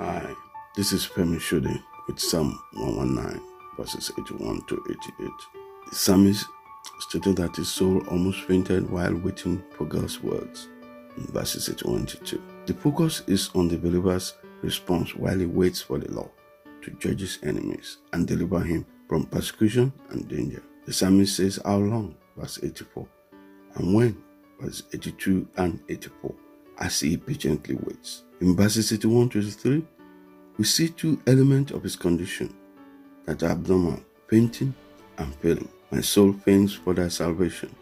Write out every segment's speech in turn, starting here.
Hi, this is Femi Shudi with Psalm 119, verses 81 to 88. The psalmist stated that his soul almost fainted while waiting for God's words in verses 81 to 2. The focus is on the believer's response while he waits for the Lord to judge his enemies and deliver him from persecution and danger. The psalmist says, How long? Verse 84. And when? Verse 82 and 84. As he patiently waits. In verses 81 to 83, we see two elements of his condition that are abnormal, fainting and failing. My soul faints for thy salvation,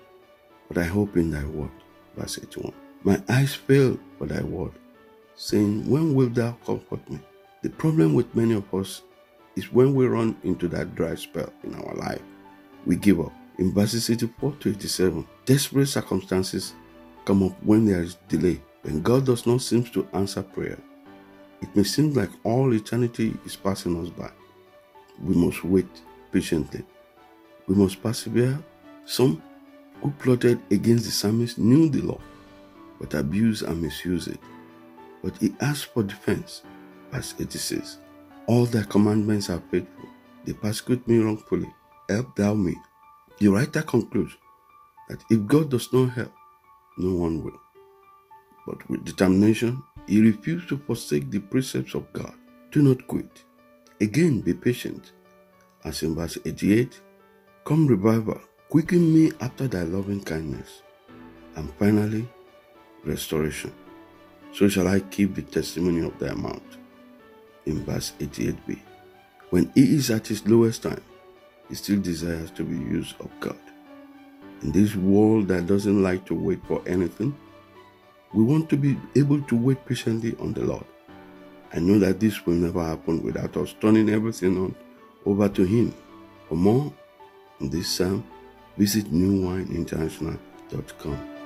but I hope in thy word. Verse 81. My eyes fail for thy word, saying, When wilt thou comfort me? The problem with many of us is when we run into that dry spell in our life, we give up. In verses 84 to 87, desperate circumstances come up when there is delay, when God does not seem to answer prayer. It may seem like all eternity is passing us by. We must wait patiently. We must persevere. Some who plotted against the psalmist knew the law, but abused and misused it. But he asked for defense. Verse 86 All thy commandments are faithful. They persecute me wrongfully. Help thou me. The writer concludes that if God does not help, no one will. But with determination, he refused to forsake the precepts of God. Do not quit. Again, be patient. As in verse 88, come revival, quicken me after thy loving kindness. And finally, restoration. So shall I keep the testimony of thy mouth. In verse 88b. When he is at his lowest time, he still desires to be used of God. In this world that doesn't like to wait for anything, we want to be able to wait patiently on the Lord. I know that this will never happen without us turning everything on over to Him. For more on this psalm, visit newwineinternational.com.